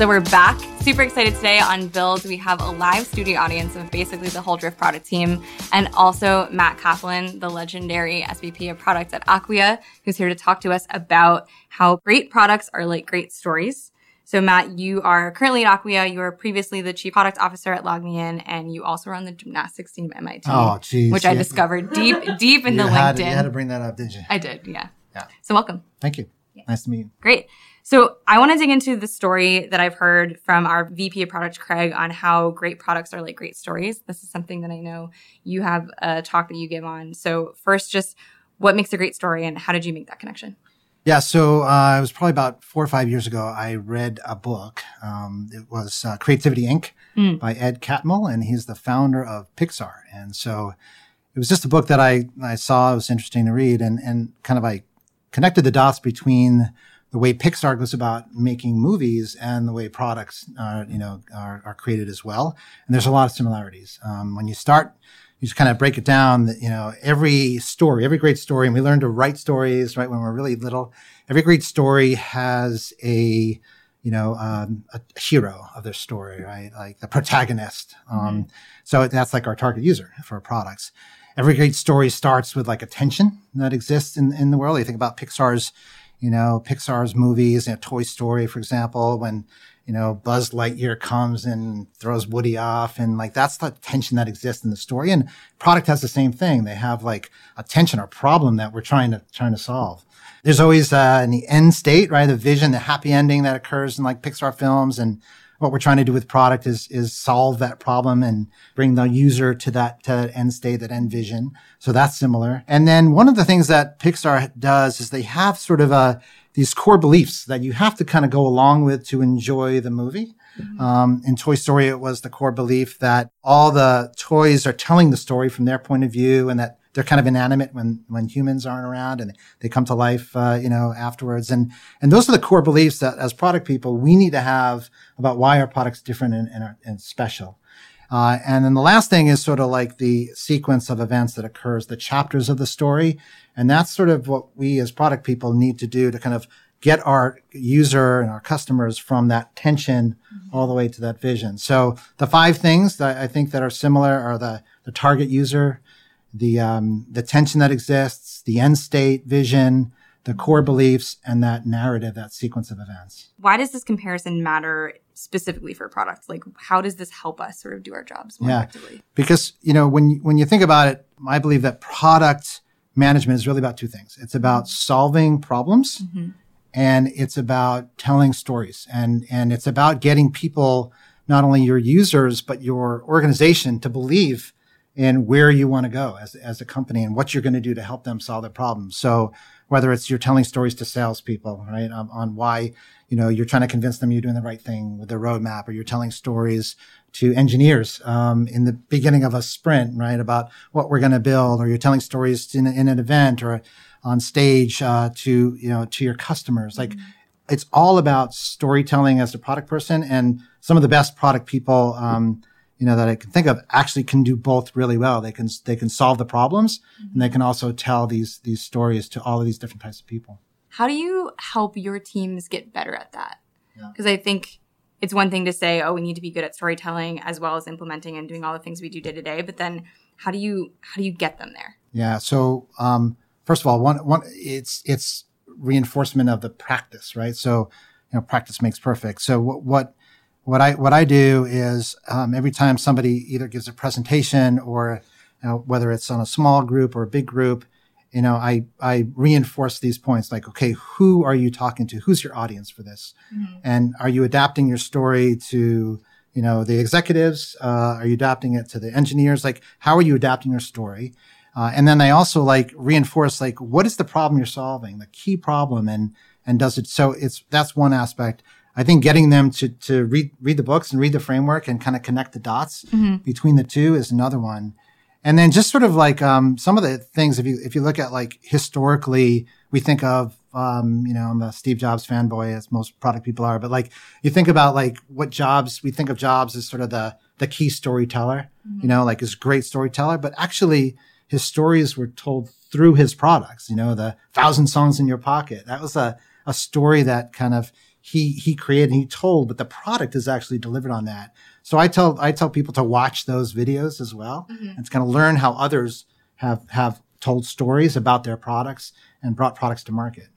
So we're back. Super excited today on Build. We have a live studio audience of basically the whole Drift product team and also Matt Kaplan, the legendary SVP of product at Acquia, who's here to talk to us about how great products are like great stories. So Matt, you are currently at Acquia. You were previously the chief product officer at LogMeIn, and you also run the gymnastics team at MIT. Oh, geez. Which I discovered deep, deep in you the had, LinkedIn. You had to bring that up, did you? I did, yeah. Yeah. So welcome. Thank you. Nice to meet you. Great. So I want to dig into the story that I've heard from our VP of product, Craig, on how great products are like great stories. This is something that I know you have a talk that you give on. So first, just what makes a great story and how did you make that connection? Yeah, so uh, it was probably about four or five years ago. I read a book. Um, it was uh, Creativity Inc. Mm. by Ed Catmull, and he's the founder of Pixar. And so it was just a book that I, I saw. It was interesting to read, and and kind of I connected the dots between the way Pixar goes about making movies and the way products are, you know, are, are created as well. And there's a lot of similarities. Um, when you start, you just kind of break it down that, you know, every story, every great story, and we learn to write stories, right, when we're really little. Every great story has a, you know, um, a hero of their story, right? Like the protagonist. Um, so that's like our target user for our products. Every great story starts with like a tension that exists in, in the world. You think about Pixar's, you know, Pixar's movies, you know, Toy Story, for example, when, you know, Buzz Lightyear comes and throws Woody off and like that's the tension that exists in the story. And product has the same thing. They have like a tension or problem that we're trying to, trying to solve. There's always, uh, in the end state, right? The vision, the happy ending that occurs in like Pixar films and, what we're trying to do with product is is solve that problem and bring the user to that to that end state, that end vision. So that's similar. And then one of the things that Pixar does is they have sort of a these core beliefs that you have to kind of go along with to enjoy the movie. Um, in Toy Story, it was the core belief that all the toys are telling the story from their point of view and that they're kind of inanimate when, when humans aren't around and they come to life, uh, you know, afterwards. And, and those are the core beliefs that as product people, we need to have about why our product's different and, and, and special. Uh, and then the last thing is sort of like the sequence of events that occurs, the chapters of the story. And that's sort of what we as product people need to do to kind of get our user and our customers from that tension mm-hmm. all the way to that vision. So the five things that I think that are similar are the, the target user, the, um, the tension that exists, the end state vision, the core beliefs, and that narrative, that sequence of events. Why does this comparison matter specifically for products? Like, how does this help us sort of do our jobs more yeah. effectively? Because, you know, when, when you think about it, I believe that product management is really about two things. It's about solving problems Mm-hmm. and it's about telling stories and, and it's about getting people, not only your users, but your organization to believe in where you want to go as, as a company and what you're going to do to help them solve their problems. So whether it's you're telling stories to salespeople, right, um, on why, you know, you're trying to convince them you're doing the right thing with the roadmap, or you're telling stories to engineers um, in the beginning of a sprint, right, about what we're going to build, or you're telling stories in, in an event or on stage uh, to, you know, to your customers. Like, Mm-hmm. it's all about storytelling as a product person, and some of the best product people. Um, you know, that I can think of actually can do both really well. They can, they can solve the problems and they can also tell these, these stories to all of these different types of people. How do you help your teams get better at that? Yeah. Because I think it's one thing to say, oh, we need to be good at storytelling as well as implementing and doing all the things we do day to day. But then how do you, how do you get them there? Yeah. So, um, first of all, one, one, it's, it's reinforcement of the practice, right? So, you know, practice makes perfect. So what, what, what I what I do is um, every time somebody either gives a presentation or you know, whether it's on a small group or a big group, you know, I I reinforce these points like, okay, who are you talking to? Who's your audience for this? Mm-hmm. And are you adapting your story to you know the executives? Uh, are you adapting it to the engineers? Like, how are you adapting your story? Uh, and then I also like reinforce like what is the problem you're solving, the key problem, and and does it so? It's that's one aspect. I think getting them to to read read the books and read the framework and kind of connect the dots Mm-hmm. between the two is another one. And then just sort of like um, some of the things, if you if you look at like historically, we think of um, you know I'm a Steve Jobs fanboy as most product people are, but like you think about like what Jobs we think of Jobs as sort of the the key storyteller, you know, like his great storyteller, but actually his stories were told through his products. You know, the thousand songs in your pocket. That was a a story that kind of he he created and he told, but the product is actually delivered on that. So I tell I tell people to watch those videos as well mm-hmm. and to kind of learn how others have have told stories about their products and brought products to market.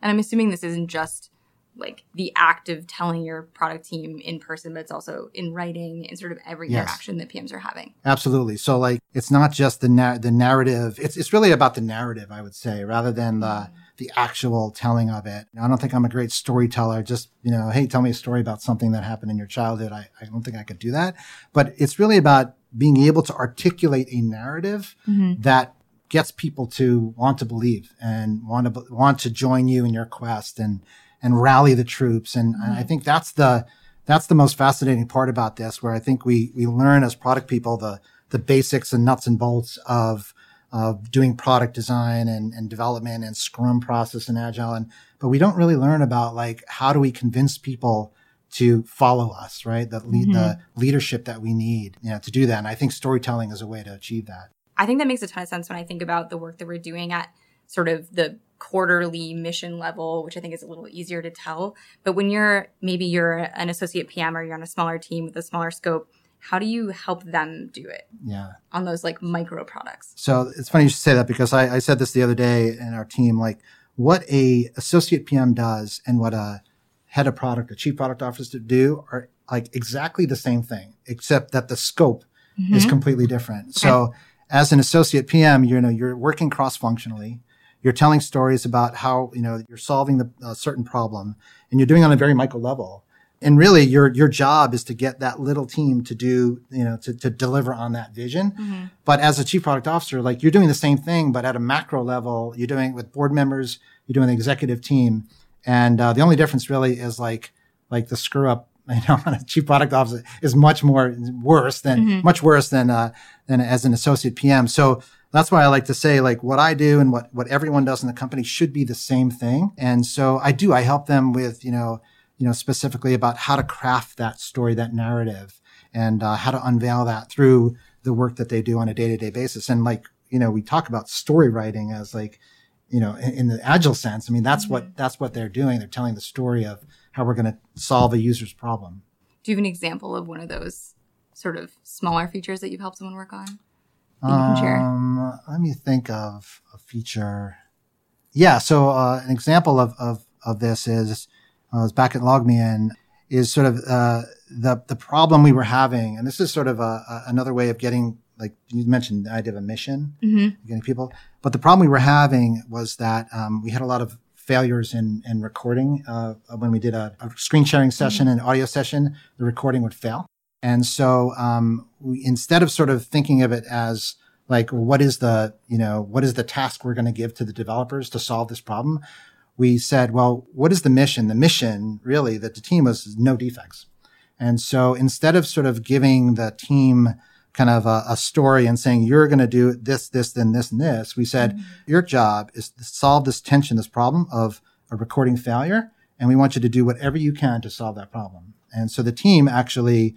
And I'm assuming this isn't just like the act of telling your product team in person, but it's also in writing and sort of every yes. interaction that PMs are having. Absolutely. So like it's not just the na- the narrative. It's it's really about the narrative, I would say, rather than the mm-hmm. The actual telling of it. I don't think I'm a great storyteller. Just you know, hey, tell me a story about something that happened in your childhood. I, I don't think I could do that. But it's really about being able to articulate a narrative mm-hmm. that gets people to want to believe and want to want to join you in your quest and and rally the troops. And, mm-hmm. I think that's the, that's the most fascinating part about this, where I think we, we learn as product people the, the basics and nuts and bolts of, of doing product design and, and development and scrum process and agile. And, but we don't really learn about like, how do we convince people to follow us, right? The lead, mm-hmm. the leadership that we need, you know, to do that. And I think storytelling is a way to achieve that. I think that makes a ton of sense when I think about the work that we're doing at sort of the quarterly mission level, which I think is a little easier to tell. But when you're maybe you're an associate PM or you're on a smaller team with a smaller scope, how do you help them do it? Yeah. On those like micro products. So it's funny you should say that because I, I said this the other day in our team, like what a associate PM does and what a head of product, a chief product officer do are like exactly the same thing, except that the scope mm-hmm. is completely different. Okay. So as an associate PM, you know, you're working cross functionally you're telling stories about how you know you're solving the uh, certain problem and you're doing it on a very micro level and really your your job is to get that little team to do you know to, to deliver on that vision mm-hmm. but as a chief product officer like you're doing the same thing but at a macro level you're doing it with board members you're doing the executive team and uh, the only difference really is like like the screw up you know on a chief product officer is much more worse than mm-hmm. much worse than uh, than as an associate pm so that's why I like to say like what I do and what, what everyone does in the company should be the same thing. And so I do, I help them with, you know, you know, specifically about how to craft that story, that narrative and uh, how to unveil that through the work that they do on a day to day basis. And like, you know, we talk about story writing as like, you know, in, in the agile sense. I mean, that's mm-hmm. what, that's what they're doing. They're telling the story of how we're going to solve a user's problem. Do you have an example of one of those sort of smaller features that you've helped someone work on? that you can share? Um, let me think of a feature. Yeah, so uh, an example of, of, of this is I was back at LogMeIn is sort of uh, the the problem we were having, and this is sort of a, a, another way of getting like you mentioned the idea of a mission, mm-hmm. getting people. But the problem we were having was that um, we had a lot of failures in in recording. Uh, when we did a, a screen sharing session mm-hmm. and audio session, the recording would fail. And so um, we, instead of sort of thinking of it as like what is the you know what is the task we're going to give to the developers to solve this problem, we said, well, what is the mission? The mission really that the team was no defects. And so instead of sort of giving the team kind of a, a story and saying you're going to do this, this, then this, and this, we said mm-hmm. your job is to solve this tension, this problem of a recording failure, and we want you to do whatever you can to solve that problem. And so the team actually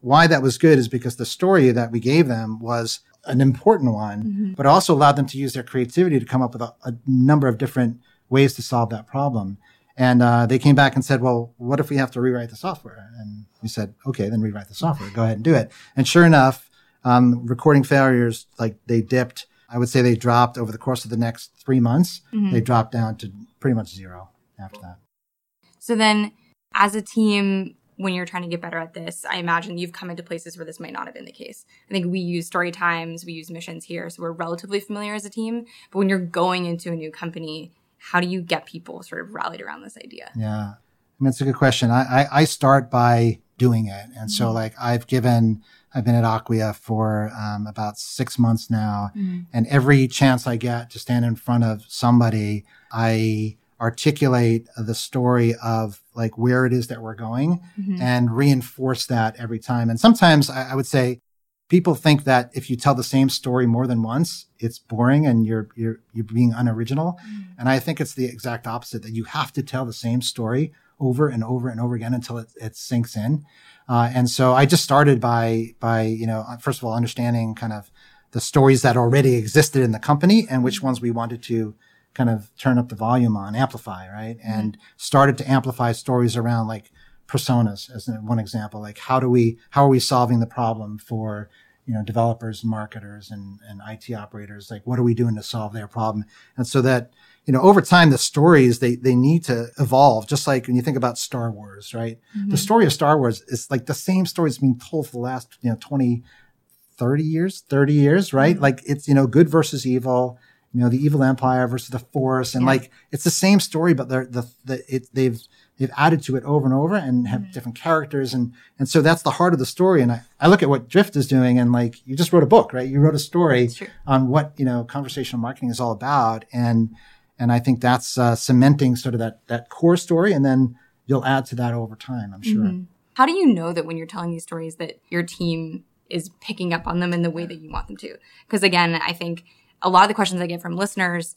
why that was good is because the story that we gave them was an important one, mm-hmm. but also allowed them to use their creativity to come up with a, a number of different ways to solve that problem. And uh, they came back and said, "Well, what if we have to rewrite the software?" And we said, "Okay, then rewrite the software. Go ahead and do it." And sure enough, um, recording failures like they dipped. I would say they dropped over the course of the next three months. Mm-hmm. They dropped down to pretty much zero after that. So then, as a team, when you're trying to get better at this, I imagine you've come into places where this might not have been the case. I think we use story times, we use missions here, so we're relatively familiar as a team. But when you're going into a new company, how do you get people sort of rallied around this idea? Yeah, I mean, it's a good question. I, I, I start by doing it, and mm-hmm. so like I've given. I've been at Acquia for um, about six months now, mm-hmm. and every chance I get to stand in front of somebody, I articulate the story of like where it is that we're going mm-hmm. and reinforce that every time. And sometimes I, I, would say people think that if you tell the same story more than once, it's boring and you're you're you're being unoriginal. Mm-hmm. And I think it's the exact opposite that you have to tell the same story over and over and over again until it, it sinks in. Uh, and so I just started by by you know first of all understanding kind of the stories that already existed in the company and which mm-hmm. ones we wanted to kind of turn up the volume on, amplify, right? And started to amplify stories around like personas as one example. Like how do we, how are we solving the problem for, you know, developers and marketers and, and IT operators? Like what are we doing to solve their problem? And so that, you know, over time, the stories, they, they need to evolve. Just like when you think about Star Wars, right? The mm-hmm. story of Star Wars is like the same story that's being told for the last, you know, 20, 30 years, 30 years, right? Mm-hmm. Like it's, you know, good versus evil, you know, the evil empire versus the force. And Yeah. like, it's the same story, but they're, the, the, it, they've, they've added to it over and over and have different characters. And, and so that's the heart of the story. And I, I look at what Drift is doing and like, you just wrote a book, right? You wrote a story on what, you know, conversational marketing is all about. And, and I think that's uh, cementing sort of that, that core story. And then you'll add to that over time, I'm sure. Mhm. How do you know that when you're telling these stories that your team is picking up on them in the way that you want them to? Because again, I think a lot of the questions I get from listeners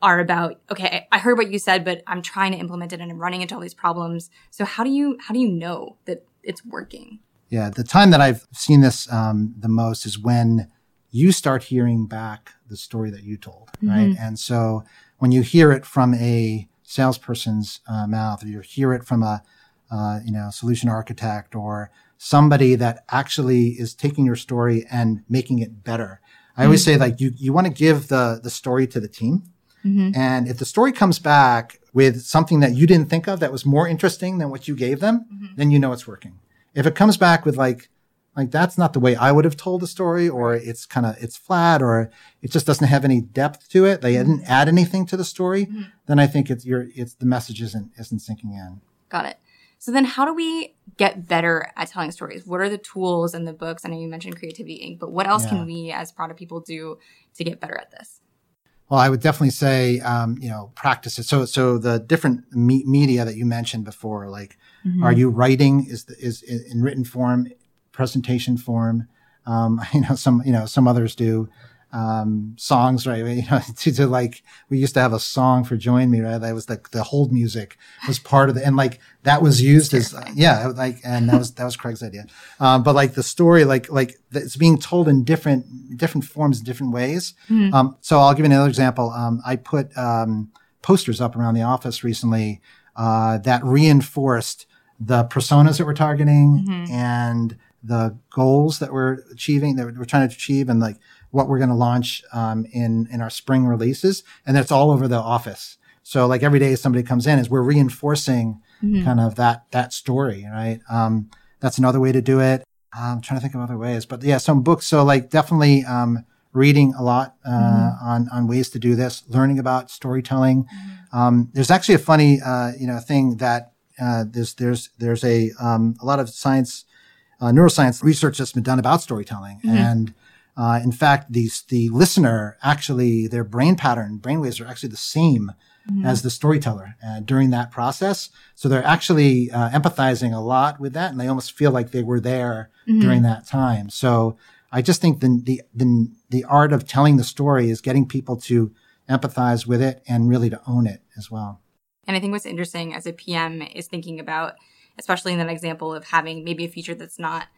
are about, okay, I heard what you said, but I'm trying to implement it and I'm running into all these problems. So how do you how do you know that it's working? Yeah, the time that I've seen this um, the most is when you start hearing back the story that you told, right? And so when you hear it from a salesperson's uh, mouth, or you hear it from a uh, you know solution architect or somebody that actually is taking your story and making it better. I always say like you you want to give the the story to the team. Mm-hmm. And if the story comes back with something that you didn't think of that was more interesting than what you gave them, mm-hmm. then you know it's working. If it comes back with like, like that's not the way I would have told the story, or it's kind of it's flat, or it just doesn't have any depth to it. They mm-hmm. didn't add anything to the story. Then I think it's your it's the message isn't isn't sinking in. Got it. So then how do we get better at telling stories? What are the tools and the books? I know you mentioned Creativity Inc., but what else Yeah. can we as product people do to get better at this? Well, I would definitely say, um, you know, practice it. So, so the different me- media that you mentioned before, like, are you writing? Is the, is in in written form, presentation form? Um, you know, some you know some others do um, songs, right? You know, to, to like we used to have a song for "Join Me," right? That was the the hold music was part of it, and like that was used as yeah, like and that was that was Craig's idea. Um, but like the story, like like it's being told in different different forms, different ways. Um, so I'll give you another example. Um, I put um, posters up around the office recently uh, that reinforced the personas that we're targeting and the goals that we're achieving, that we're trying to achieve, and like what we're going to launch um, in in our spring releases, and that's all over the office. So like every day somebody comes in, is we're reinforcing kind of that that story, right? Um, that's another way to do it. I'm trying to think of other ways, but yeah, some books. So like definitely um, reading a lot uh, on on ways to do this, learning about storytelling. Um, there's actually a funny uh, you know thing that uh, there's there's there's a um, a lot of science uh, neuroscience research that's been done about storytelling and. Uh, in fact, the the listener actually their brain pattern, brainwaves are actually the same as the storyteller uh, during that process. So they're actually uh, empathizing a lot with that, and they almost feel like they were there during that time. So I just think the, the the the art of telling the story is getting people to empathize with it and really to own it as well. And I think what's interesting as a PM is thinking about, especially in that example of having maybe a feature that's not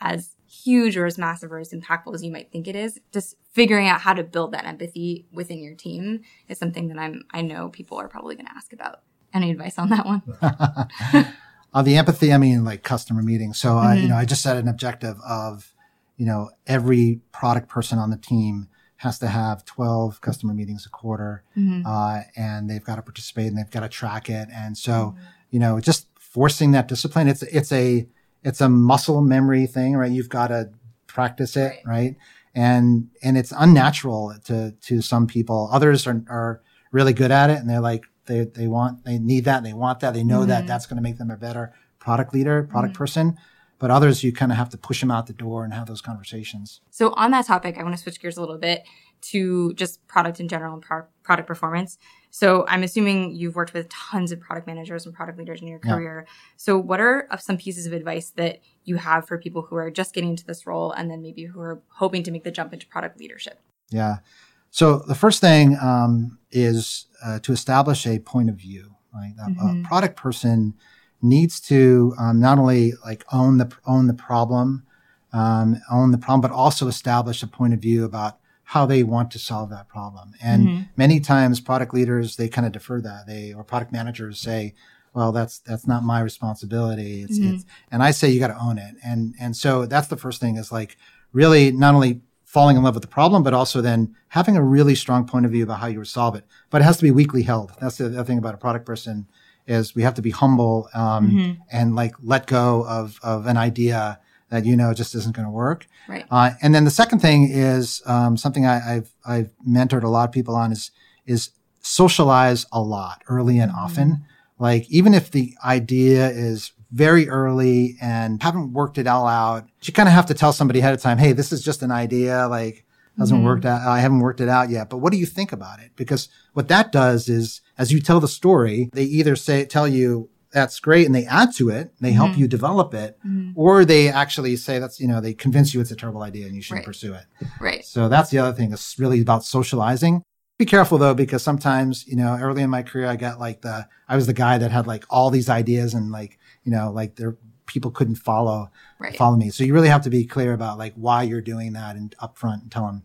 as huge or as massive or as impactful as you might think it is, just figuring out how to build that empathy within your team is something that I'm I know people are probably going to ask about. Any advice on that one? Uh, the empathy, I mean, like customer meetings. So, I, you know, I just set an objective of, you know, every product person on the team has to have 12 customer meetings a quarter, uh, and they've got to participate and they've got to track it. And so, you know, just forcing that discipline. It's it's a it's a muscle memory thing, right? You've got to practice it, right? And and it's unnatural to to some people. Others are are really good at it, and they're like they they want they need that, and they want that. They know that mm-hmm. that's going to make them a better product leader, product mm-hmm. person. But others, you kind of have to push them out the door and have those conversations. So on that topic, I want to switch gears a little bit to just product in general and pro- product performance. So I'm assuming you've worked with tons of product managers and product leaders in your Yeah. career. So what are some pieces of advice that you have for people who are just getting into this role and then maybe who are hoping to make the jump into product leadership? Yeah. So the first thing um, is uh, to establish a point of view. Right, a, a product person needs to um, not only like own the own the problem, um, own the problem, but also establish a point of view about how they want to solve that problem. And mm-hmm. many times product leaders, they kind of defer that. They, or product managers say, well, that's, that's not my responsibility. It's, mm-hmm. it's, and I say you got to own it. And, and so that's the first thing is like really not only falling in love with the problem, but also then having a really strong point of view about how you would solve it. But it has to be weakly held. That's the other thing about a product person is we have to be humble, um, mm-hmm. and like let go of, of an idea that you know just isn't going to work. Right. Uh, and then the second thing is um, something I, have I've mentored a lot of people on is is socialize a lot early and mm-hmm. often. Like even if the idea is very early and haven't worked it all out, you kind of have to tell somebody ahead of time, hey, this is just an idea. Like hasn't mm-hmm. worked out. I haven't worked it out yet. But what do you think about it? Because what that does is, as you tell the story, they either say tell you that's great and they add to it they help mm-hmm. you develop it mm-hmm. or they actually say that's you know they convince you it's a terrible idea and you shouldn't right. pursue it right so that's the other thing it's really about socializing be careful though because sometimes you know early in my career i got like the i was the guy that had like all these ideas and like you know like there people couldn't follow right. follow me so you really have to be clear about like why you're doing that and upfront and tell them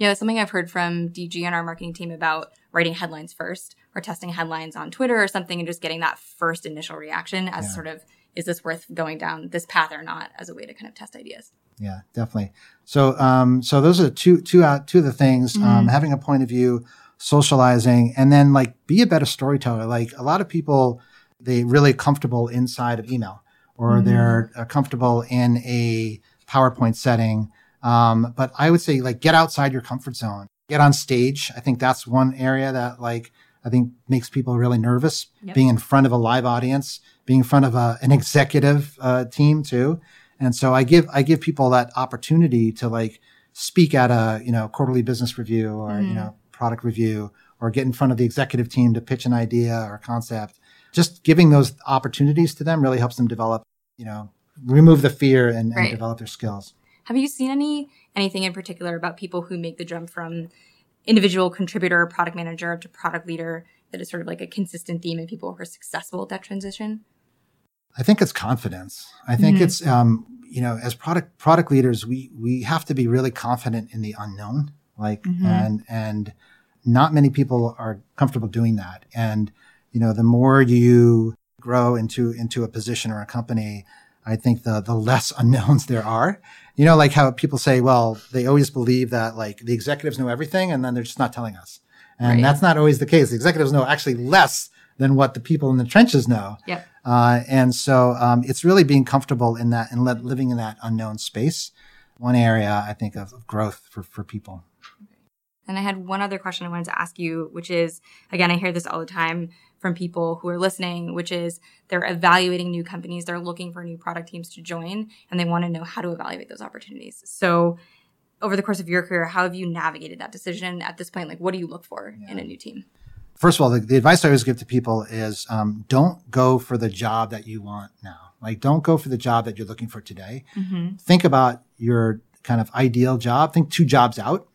yeah something i've heard from dg and our marketing team about writing headlines first or testing headlines on Twitter or something and just getting that first initial reaction as yeah. sort of is this worth going down this path or not as a way to kind of test ideas. Yeah, definitely. So, um, so those are two, two, uh, two of the things, um, mm-hmm. um, having a point of view, socializing, and then like be a better storyteller. Like a lot of people, they really comfortable inside of email or mm-hmm. they're uh, comfortable in a PowerPoint setting. Um, but I would say like get outside your comfort zone, get on stage. I think that's one area that like I think makes people really nervous yep. being in front of a live audience, being in front of a, an executive uh, team too. And so I give I give people that opportunity to like speak at a you know quarterly business review or mm. you know product review or get in front of the executive team to pitch an idea or concept. Just giving those opportunities to them really helps them develop you know remove the fear and, right. and develop their skills. Have you seen any anything in particular about people who make the jump from individual contributor, product manager to product leader that is sort of like a consistent theme in people who are successful at that transition? I think it's confidence. I think mm-hmm. it's um, you know, as product product leaders, we we have to be really confident in the unknown. Like mm-hmm. and and not many people are comfortable doing that. And you know, the more you grow into into a position or a company, I think the the less unknowns there are. You know, like how people say, well, they always believe that like the executives know everything and then they're just not telling us. And right. that's not always the case. The executives know actually less than what the people in the trenches know. Yep. Uh, and so um, it's really being comfortable in that and living in that unknown space. One area I think of, of growth for, for people. And I had one other question I wanted to ask you, which is again, I hear this all the time from people who are listening, which is they're evaluating new companies, they're looking for new product teams to join, and they want to know how to evaluate those opportunities. So, over the course of your career, how have you navigated that decision at this point? Like, what do you look for yeah. in a new team? First of all, the, the, advice I always give to people is um, don't go for the job that you want now. Like, don't go for the job that you're looking for today. Mm-hmm. Think about your kind of ideal job. Think two jobs out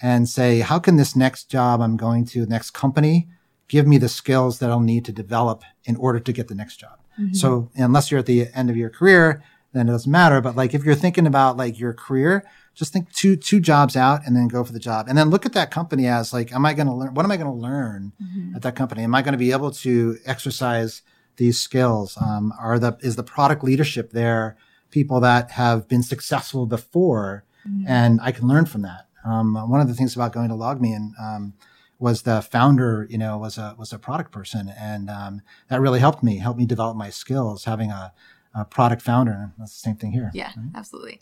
and say, how can this next job I'm going to, next company, give me the skills that I'll need to develop in order to get the next job. Mm-hmm. So unless you're at the end of your career, then it doesn't matter. But like if you're thinking about like your career, just think two two jobs out and then go for the job. And then look at that company as like, am I going to learn? What am I going to learn mm-hmm. at that company? Am I going to be able to exercise these skills? Um, are the is the product leadership there? People that have been successful before, mm-hmm. and I can learn from that. Um, one of the things about going to LogMeIn, um, was the founder, you know, was a was a product person, and um, that really helped me, helped me develop my skills. Having a, a product founder, that's the same thing here. Yeah, right? absolutely,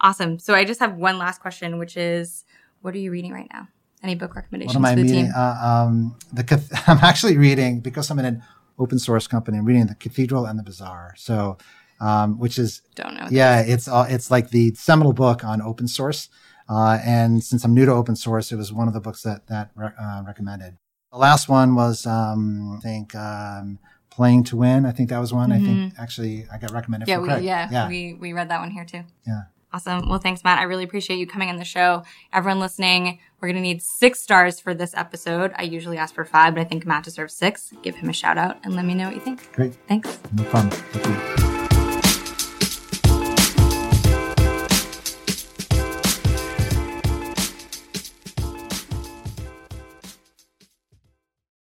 awesome. So I just have one last question, which is, what are you reading right now? Any book recommendations what am I for the reading? team? Uh, um, the I'm actually reading because I'm in an open source company. I'm reading the Cathedral and the Bazaar. So, um, which is don't know. Yeah, it's uh, it's like the seminal book on open source. Uh, and since I'm new to open source, it was one of the books that that re- uh, recommended. The last one was, um, I think, um, Playing to Win. I think that was one. Mm-hmm. I think mm-hmm. actually I got recommended. Yeah, we, yeah, yeah, we we read that one here too. Yeah. Awesome. Well, thanks, Matt. I really appreciate you coming on the show. Everyone listening, we're going to need six stars for this episode. I usually ask for five, but I think Matt deserves six. Give him a shout out and let me know what you think. Great. Thanks. No problem. Thank you.